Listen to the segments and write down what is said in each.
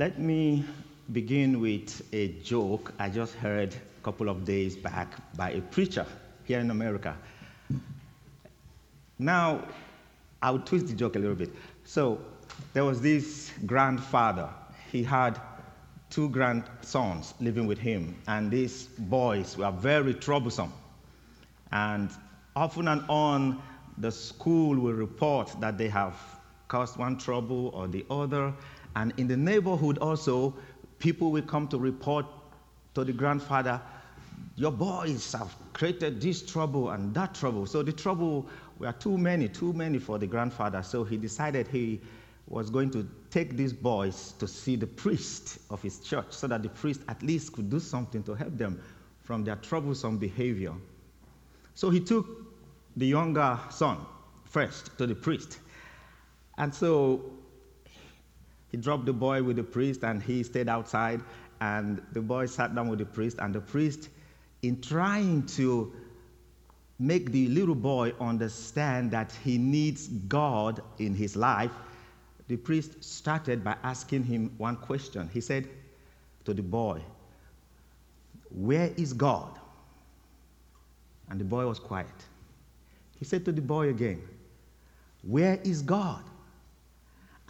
Let me begin with a joke I just heard a couple of days back by a preacher here in America. Now, I will twist the joke a little bit. So, there was this grandfather. He had two grandsons living with him, and these boys were very troublesome. And often and on, the school will report that they have caused one trouble or the other. And in the neighborhood also, people will come to report to the grandfather, Your boys have created this trouble and that trouble. So the trouble were too many, too many for the grandfather. So he decided he was going to take these boys to see the priest of his church so that the priest at least could do something to help them from their troublesome behavior. So he took the younger son first to the priest. And so he dropped the boy with the priest and he stayed outside. And the boy sat down with the priest. And the priest, in trying to make the little boy understand that he needs God in his life, the priest started by asking him one question. He said to the boy, Where is God? And the boy was quiet. He said to the boy again, Where is God?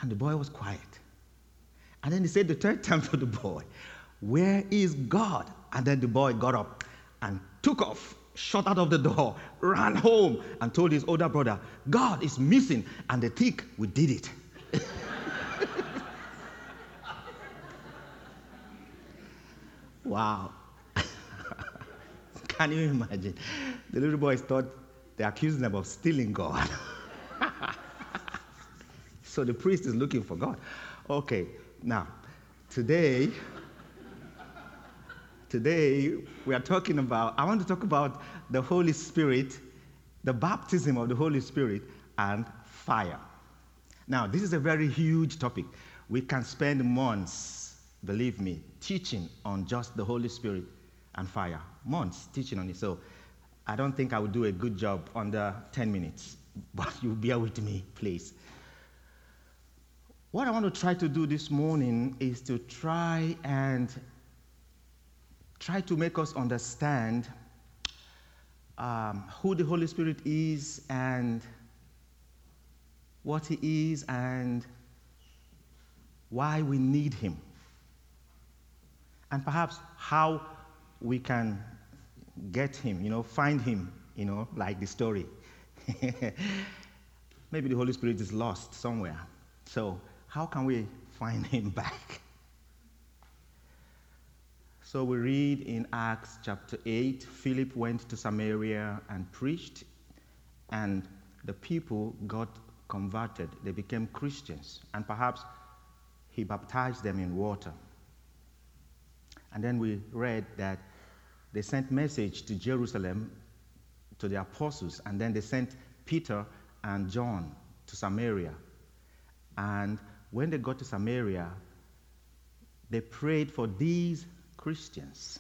And the boy was quiet. And then he said the third time to the boy, Where is God? And then the boy got up and took off, shot out of the door, ran home, and told his older brother, God is missing. And they think we did it. wow. Can you imagine? The little boys thought they accused them of stealing God. so the priest is looking for God. Okay, now, today, today we are talking about, I want to talk about the Holy Spirit, the baptism of the Holy Spirit, and fire. Now, this is a very huge topic. We can spend months, believe me, teaching on just the Holy Spirit and fire. Months teaching on it. So I don't think I will do a good job under 10 minutes, but you bear with me, please. What I want to try to do this morning is to try and try to make us understand um, who the Holy Spirit is and what He is and why we need Him. And perhaps how we can get Him, you know, find Him, you know, like the story. Maybe the Holy Spirit is lost somewhere. So how can we find him back? So we read in Acts chapter 8 Philip went to Samaria and preached, and the people got converted. They became Christians, and perhaps he baptized them in water. And then we read that they sent message to Jerusalem to the apostles, and then they sent Peter and John to Samaria. And when they got to Samaria, they prayed for these Christians.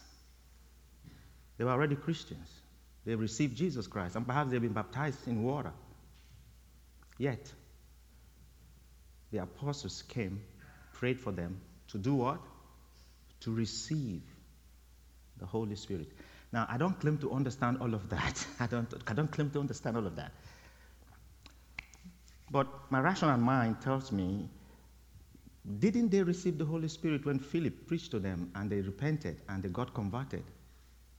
They were already Christians. They received Jesus Christ, and perhaps they've been baptized in water. Yet, the apostles came, prayed for them to do what? To receive the Holy Spirit. Now, I don't claim to understand all of that. I don't, I don't claim to understand all of that. But my rational mind tells me didn't they receive the Holy Spirit when Philip preached to them and they repented and they got converted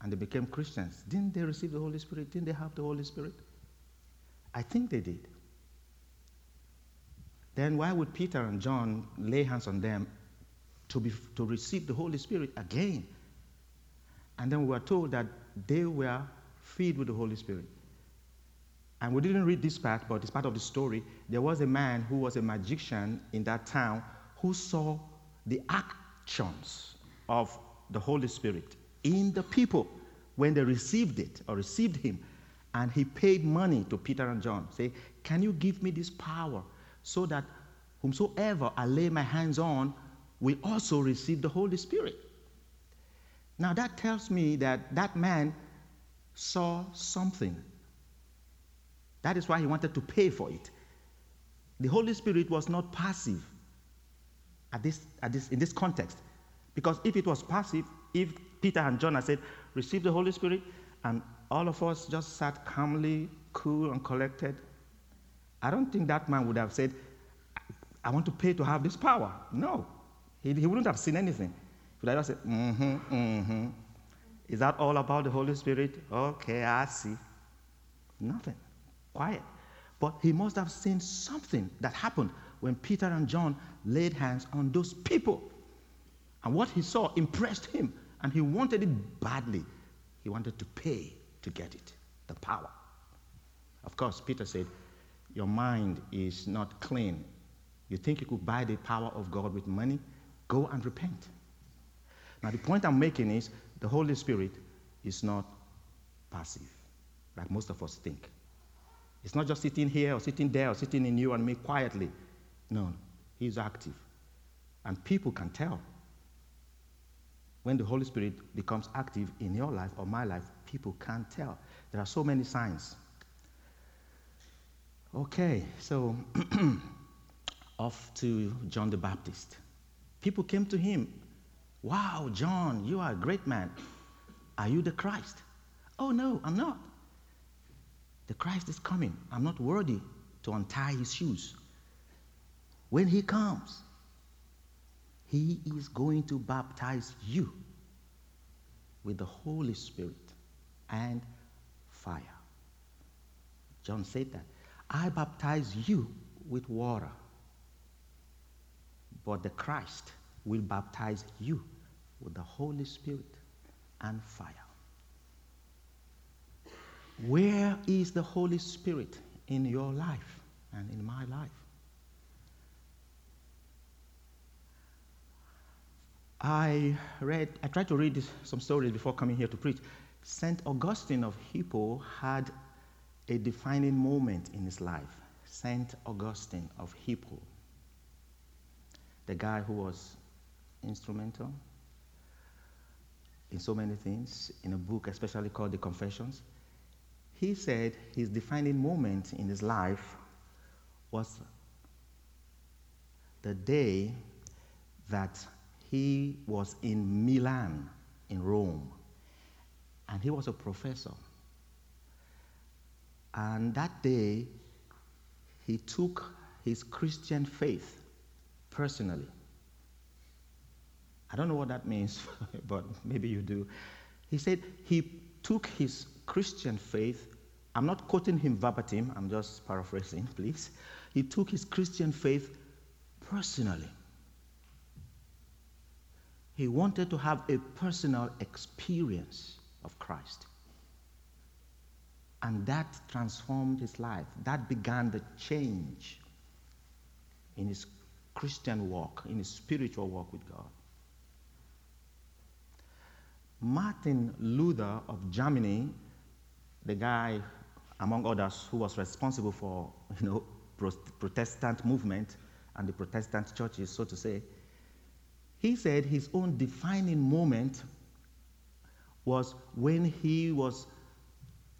and they became Christians? Didn't they receive the Holy Spirit? Didn't they have the Holy Spirit? I think they did. Then why would Peter and John lay hands on them to, be, to receive the Holy Spirit again? And then we were told that they were filled with the Holy Spirit. And we didn't read this part, but it's part of the story. There was a man who was a magician in that town who saw the actions of the Holy Spirit in the people when they received it or received him. And he paid money to Peter and John. Say, Can you give me this power so that whomsoever I lay my hands on will also receive the Holy Spirit? Now that tells me that that man saw something. That is why he wanted to pay for it. The Holy Spirit was not passive. At this, at this, in this context. Because if it was passive, if Peter and John had said, receive the Holy Spirit, and all of us just sat calmly, cool, and collected, I don't think that man would have said, I want to pay to have this power. No. He, he wouldn't have seen anything. He would have said, mm-hmm, mm-hmm. Is that all about the Holy Spirit? Okay, I see. Nothing. Quiet. But he must have seen something that happened when Peter and John laid hands on those people. And what he saw impressed him, and he wanted it badly. He wanted to pay to get it, the power. Of course, Peter said, Your mind is not clean. You think you could buy the power of God with money? Go and repent. Now, the point I'm making is the Holy Spirit is not passive, like most of us think. It's not just sitting here or sitting there or sitting in you and me quietly. No, He's active. And people can tell when the Holy Spirit becomes active in your life or my life, people can't tell. There are so many signs. Okay, so off to John the Baptist. People came to him. Wow, John, you are a great man. Are you the Christ? Oh, no, I'm not. The Christ is coming. I'm not worthy to untie his shoes. When he comes, he is going to baptize you with the Holy Spirit and fire. John said that. I baptize you with water, but the Christ will baptize you with the Holy Spirit and fire. Where is the Holy Spirit in your life and in my life? I read, I tried to read some stories before coming here to preach. St. Augustine of Hippo had a defining moment in his life. St. Augustine of Hippo, the guy who was instrumental in so many things, in a book especially called The Confessions. He said his defining moment in his life was the day that he was in Milan, in Rome, and he was a professor. And that day, he took his Christian faith personally. I don't know what that means, but maybe you do. He said he took his Christian faith, I'm not quoting him verbatim, I'm just paraphrasing, please. He took his Christian faith personally. He wanted to have a personal experience of Christ. And that transformed his life. That began the change in his Christian walk, in his spiritual walk with God. Martin Luther of Germany, the guy, among others, who was responsible for, you know, Protestant movement and the Protestant churches, so to say, he said his own defining moment was when he was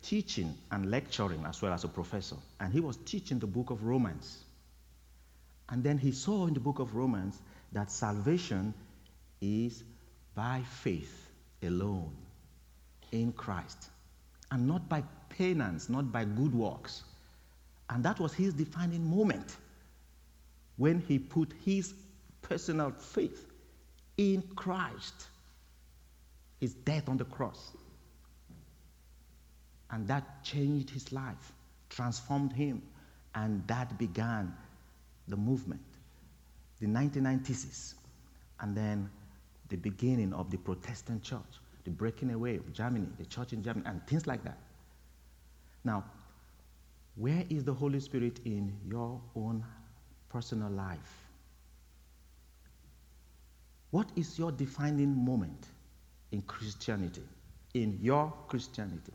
teaching and lecturing as well as a professor. And he was teaching the book of Romans. And then he saw in the book of Romans that salvation is by faith alone in Christ and not by penance, not by good works. And that was his defining moment when he put his personal faith in Christ, his death on the cross. And that changed his life, transformed him, and that began the movement, the 1990s. And then the beginning of the Protestant church, the breaking away of Germany, the church in Germany, and things like that. Now, where is the Holy Spirit in your own personal life? What is your defining moment in Christianity, in your Christianity?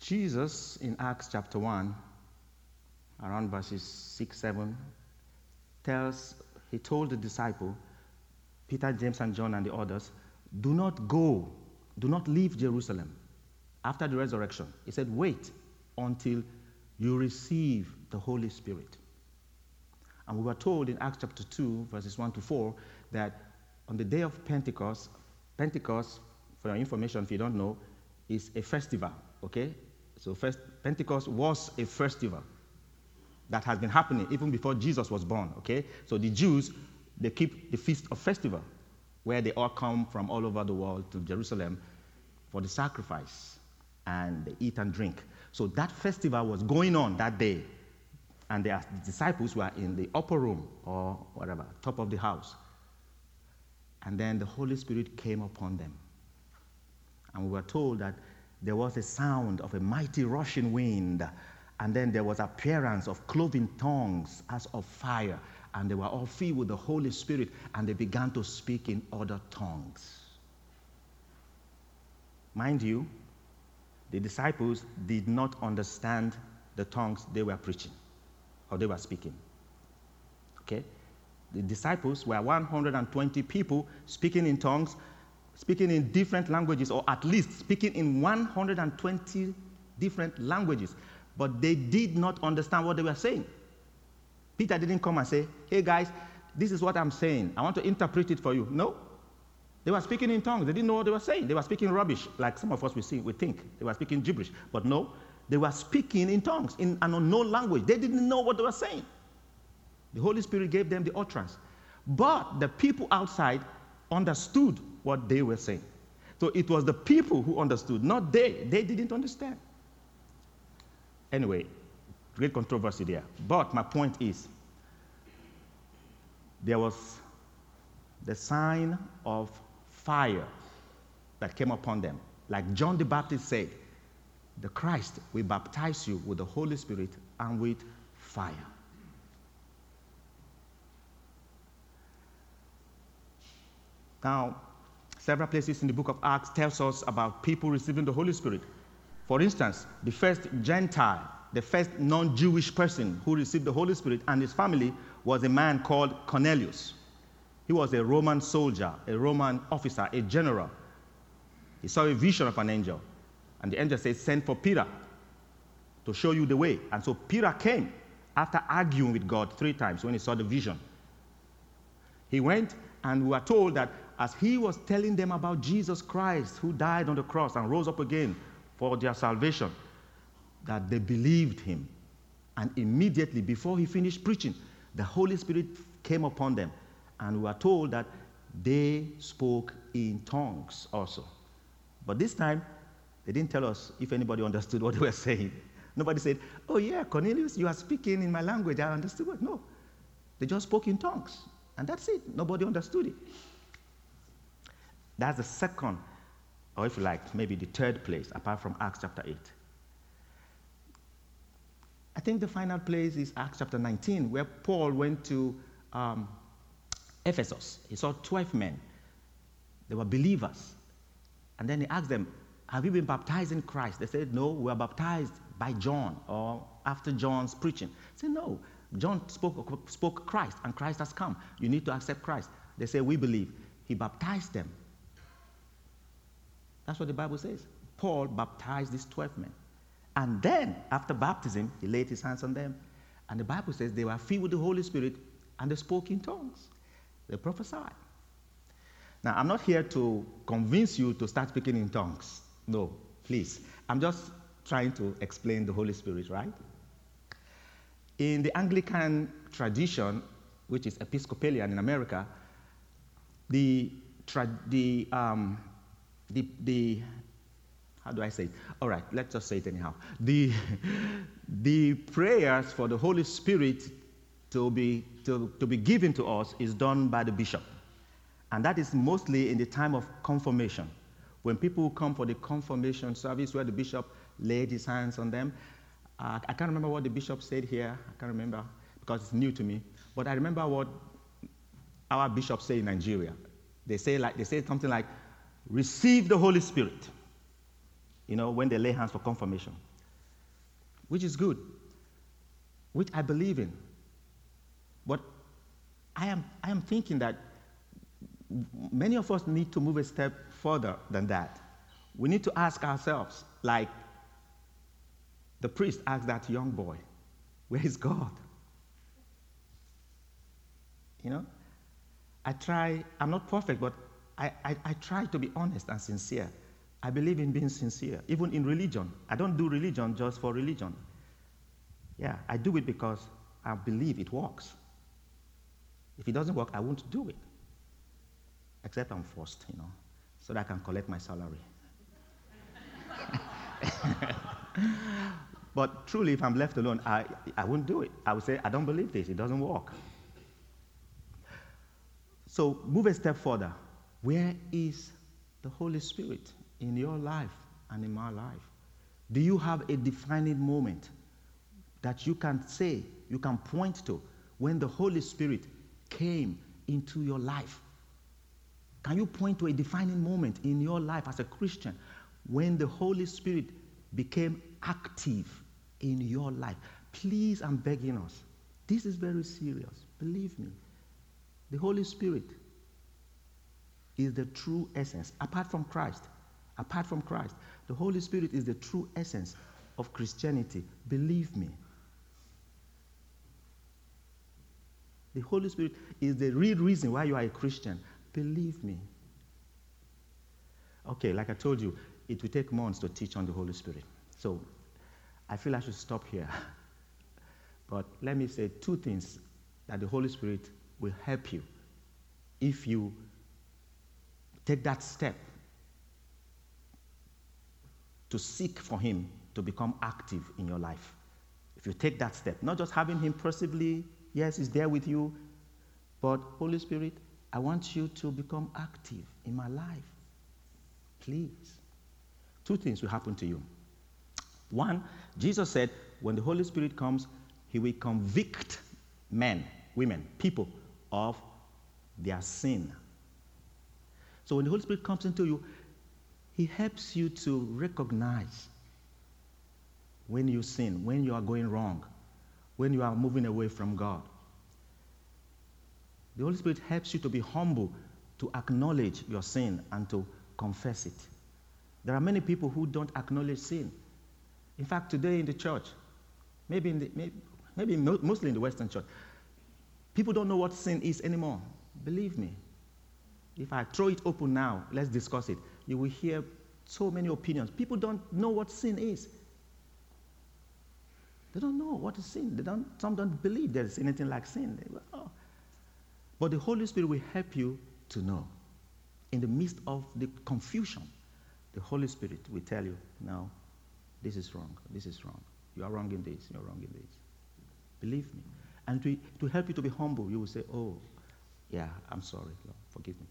Jesus in Acts chapter 1 around verses 6, 7, tells, he told the disciple, Peter, James, and John, and the others, do not go, do not leave Jerusalem after the resurrection. He said, wait until you receive the Holy Spirit. And we were told in Acts chapter 2, verses 1 to 4, that on the day of Pentecost, Pentecost, for your information, if you don't know, is a festival, okay? So first, Pentecost was a festival that has been happening even before Jesus was born, okay? So the Jews, they keep the feast of festival where they all come from all over the world to Jerusalem for the sacrifice and they eat and drink. So that festival was going on that day, and uh, the disciples were in the upper room or whatever, top of the house. And then the Holy Spirit came upon them. And we were told that there was a sound of a mighty rushing wind, and then there was appearance of cloven tongues as of fire, and they were all filled with the Holy Spirit, and they began to speak in other tongues. Mind you, the disciples did not understand the tongues they were preaching or they were speaking. Okay? The disciples were 120 people speaking in tongues, speaking in different languages, or at least speaking in 120 different languages, but they did not understand what they were saying. Peter didn't come and say, Hey guys, this is what I'm saying. I want to interpret it for you. No, they were speaking in tongues. They didn't know what they were saying. They were speaking rubbish, like some of us we, see, we think. They were speaking gibberish. But no, they were speaking in tongues, in an unknown language. They didn't know what they were saying. The Holy Spirit gave them the utterance. But the people outside understood what they were saying. So it was the people who understood, not they. They didn't understand. Anyway, great controversy there. But my point is there was the sign of fire that came upon them. Like John the Baptist said, the Christ will baptize you with the Holy Spirit and with fire. Now, several places in the book of Acts tells us about people receiving the Holy Spirit. For instance, the first Gentile, the first non-Jewish person who received the Holy Spirit and his family was a man called Cornelius. He was a Roman soldier, a Roman officer, a general. He saw a vision of an angel. And the angel said, Send for Peter to show you the way. And so Peter came after arguing with God three times when he saw the vision. He went, and we are told that as he was telling them about Jesus Christ, who died on the cross and rose up again for their salvation, that they believed him. And immediately, before he finished preaching, the Holy Spirit came upon them and we are told that they spoke in tongues also. But this time, they didn't tell us if anybody understood what they were saying. Nobody said, Oh, yeah, Cornelius, you are speaking in my language. I understood what. No. They just spoke in tongues. And that's it. Nobody understood it. That's the second, or if you like, maybe the third place, apart from Acts chapter 8. I think the final place is Acts chapter 19, where Paul went to um, Ephesus. He saw 12 men. They were believers. And then he asked them, Have you been baptized in Christ? They said, No, we were baptized by John or after John's preaching. He said, No, John spoke, spoke Christ and Christ has come. You need to accept Christ. They say, We believe. He baptized them. That's what the Bible says. Paul baptized these 12 men. And then, after baptism, he laid his hands on them. And the Bible says they were filled with the Holy Spirit and they spoke in tongues. They prophesied. Now, I'm not here to convince you to start speaking in tongues. No, please. I'm just trying to explain the Holy Spirit, right? In the Anglican tradition, which is Episcopalian in America, the, tra- the, um, the, the, how do I say it? All right, let's just say it anyhow. The, the prayers for the Holy Spirit to be, to, to be given to us is done by the bishop. And that is mostly in the time of confirmation. When people come for the confirmation service where the bishop laid his hands on them, uh, I can't remember what the bishop said here. I can't remember because it's new to me. But I remember what our bishops say in Nigeria. They say, like, they say something like, receive the Holy Spirit, you know, when they lay hands for confirmation, which is good, which I believe in. But I am, I am thinking that many of us need to move a step further than that. We need to ask ourselves, like, The priest asked that young boy, Where is God? You know? I try, I'm not perfect, but I, I, I try to be honest and sincere. I believe in being sincere, even in religion. I don't do religion just for religion. Yeah, I do it because I believe it works. If it doesn't work, I won't do it. Except I'm forced, you know, so that I can collect my salary. but truly, if I'm left alone, I, I won't do it. I would say, I don't believe this, it doesn't work. So, move a step further. Where is the Holy Spirit in your life and in my life? Do you have a defining moment that you can say, you can point to when the Holy Spirit came into your life? Can you point to a defining moment in your life as a Christian when the Holy Spirit became active in your life? Please, I'm begging us. This is very serious. Believe me. The Holy Spirit is the true essence, apart from Christ. Apart from Christ, the Holy Spirit is the true essence of Christianity. Believe me. The Holy Spirit is the real reason why you are a Christian. Believe me. Okay, like I told you, it will take months to teach on the Holy Spirit. So I feel I should stop here. but let me say two things that the Holy Spirit will help you if you take that step to seek for Him to become active in your life. If you take that step, not just having Him passively, yes, He's there with you, but Holy Spirit, I want you to become active in my life. Please. Two things will happen to you. One, Jesus said, when the Holy Spirit comes, He will convict men, women, people of their sin. So when the Holy Spirit comes into you, He helps you to recognize when you sin, when you are going wrong, when you are moving away from God. The Holy Spirit helps you to be humble, to acknowledge your sin, and to confess it. There are many people who don't acknowledge sin. In fact, today in the church, maybe, in the, maybe, maybe mostly in the Western church, people don't know what sin is anymore. Believe me. If I throw it open now, let's discuss it. You will hear so many opinions. People don't know what sin is. They don't know what is sin. They don't, some don't believe there's anything like sin. They, oh. But the Holy Spirit will help you to know. In the midst of the confusion, the Holy Spirit will tell you, no, this is wrong, this is wrong. You are wrong in this, you are wrong in this. Believe me. And to, to help you to be humble, you will say, oh, yeah, I'm sorry, Lord, forgive me.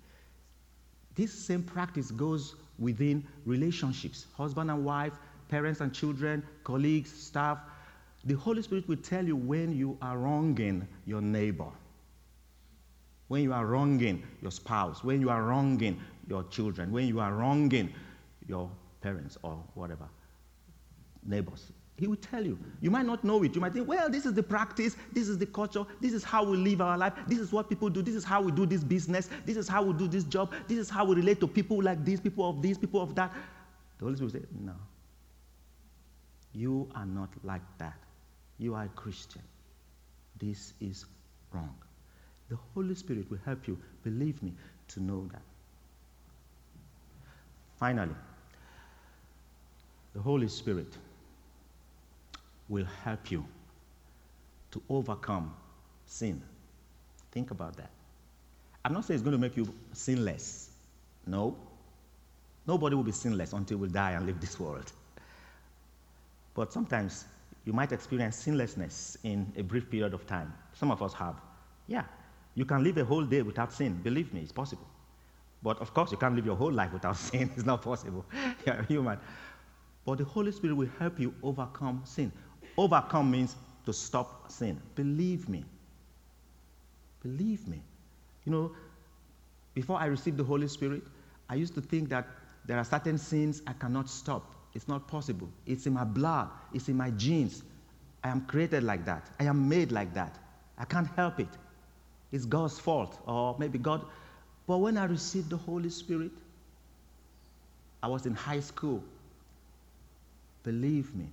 This same practice goes within relationships husband and wife, parents and children, colleagues, staff. The Holy Spirit will tell you when you are wronging your neighbor, when you are wronging your spouse, when you are wronging your children, when you are wronging your parents or whatever, neighbors. He will tell you. You might not know it. You might think, well, this is the practice, this is the culture, this is how we live our life, this is what people do, this is how we do this business, this is how we do this job, this is how we relate to people like these, people of this, people of that. The Holy Spirit will say, no. You are not like that. You are a Christian. This is wrong. The Holy Spirit will help you, believe me, to know that. Finally, the Holy Spirit will help you to overcome sin. Think about that. I'm not saying it's going to make you sinless. No. Nobody will be sinless until we die and leave this world. But sometimes you might experience sinlessness in a brief period of time. Some of us have. Yeah. You can live a whole day without sin. Believe me, it's possible. But of course, you can't live your whole life without sin. It's not possible. You're human. But the Holy Spirit will help you overcome sin. Overcome means to stop sin. Believe me. Believe me. You know, before I received the Holy Spirit, I used to think that there are certain sins I cannot stop. It's not possible. It's in my blood, it's in my genes. I am created like that. I am made like that. I can't help it. It's God's fault, or maybe God. But when I received the Holy Spirit, I was in high school. Believe me,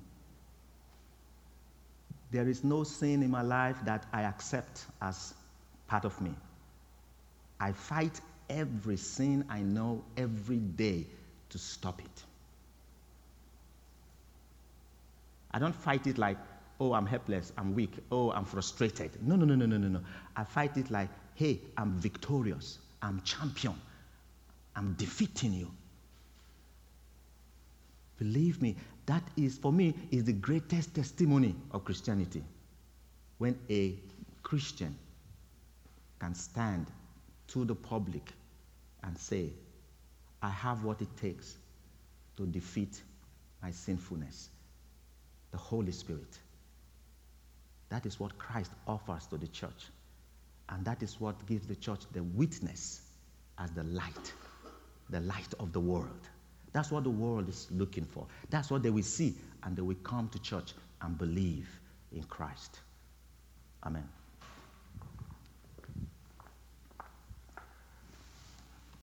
There is no sin in my life that I accept as part of me. I fight every sin I know every day to stop it. I don't fight it like, oh, I'm helpless, I'm weak, oh, I'm frustrated. No, no, no, no, no, no, no. I fight it like, hey, I'm victorious, I'm champion, I'm defeating you. Believe me, that is, for me, is the greatest testimony of Christianity. When a Christian can stand to the public and say, I have what it takes to defeat my sinfulness the Holy Spirit. That is what Christ offers to the church. And that is what gives the church the witness as the light, the light of the world. That's what the world is looking for. That's what they will see, and they will come to church and believe in Christ. Amen.